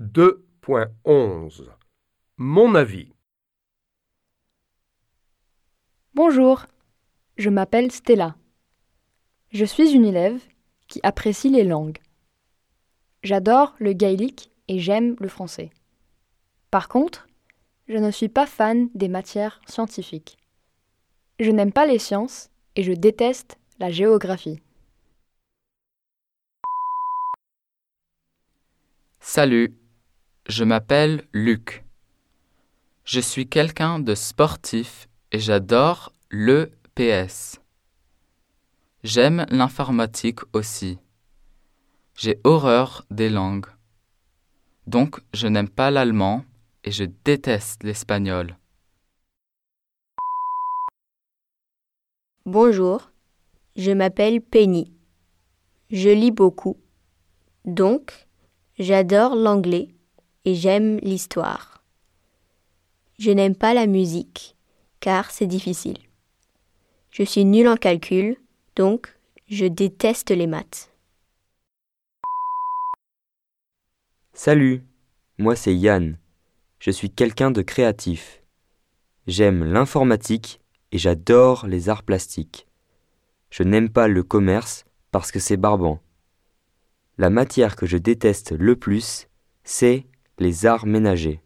2.11 Mon avis. Bonjour, je m'appelle Stella. Je suis une élève qui apprécie les langues. J'adore le gaélique et j'aime le français. Par contre, je ne suis pas fan des matières scientifiques. Je n'aime pas les sciences et je déteste la géographie. Salut, je m'appelle Luc. Je suis quelqu'un de sportif et j'adore le PS. J'aime l'informatique aussi. J'ai horreur des langues. Donc je n'aime pas l'allemand et je déteste l'espagnol. Bonjour, je m'appelle Penny. Je lis beaucoup. Donc, j'adore l'anglais et j'aime l'histoire. Je n'aime pas la musique, car c'est difficile. Je suis nulle en calcul, donc je déteste les maths. Salut, moi c'est Yann. Je suis quelqu'un de créatif. J'aime l'informatique et j'adore les arts plastiques. Je n'aime pas le commerce parce que c'est barbant. La matière que je déteste le plus, c'est les arts ménagers.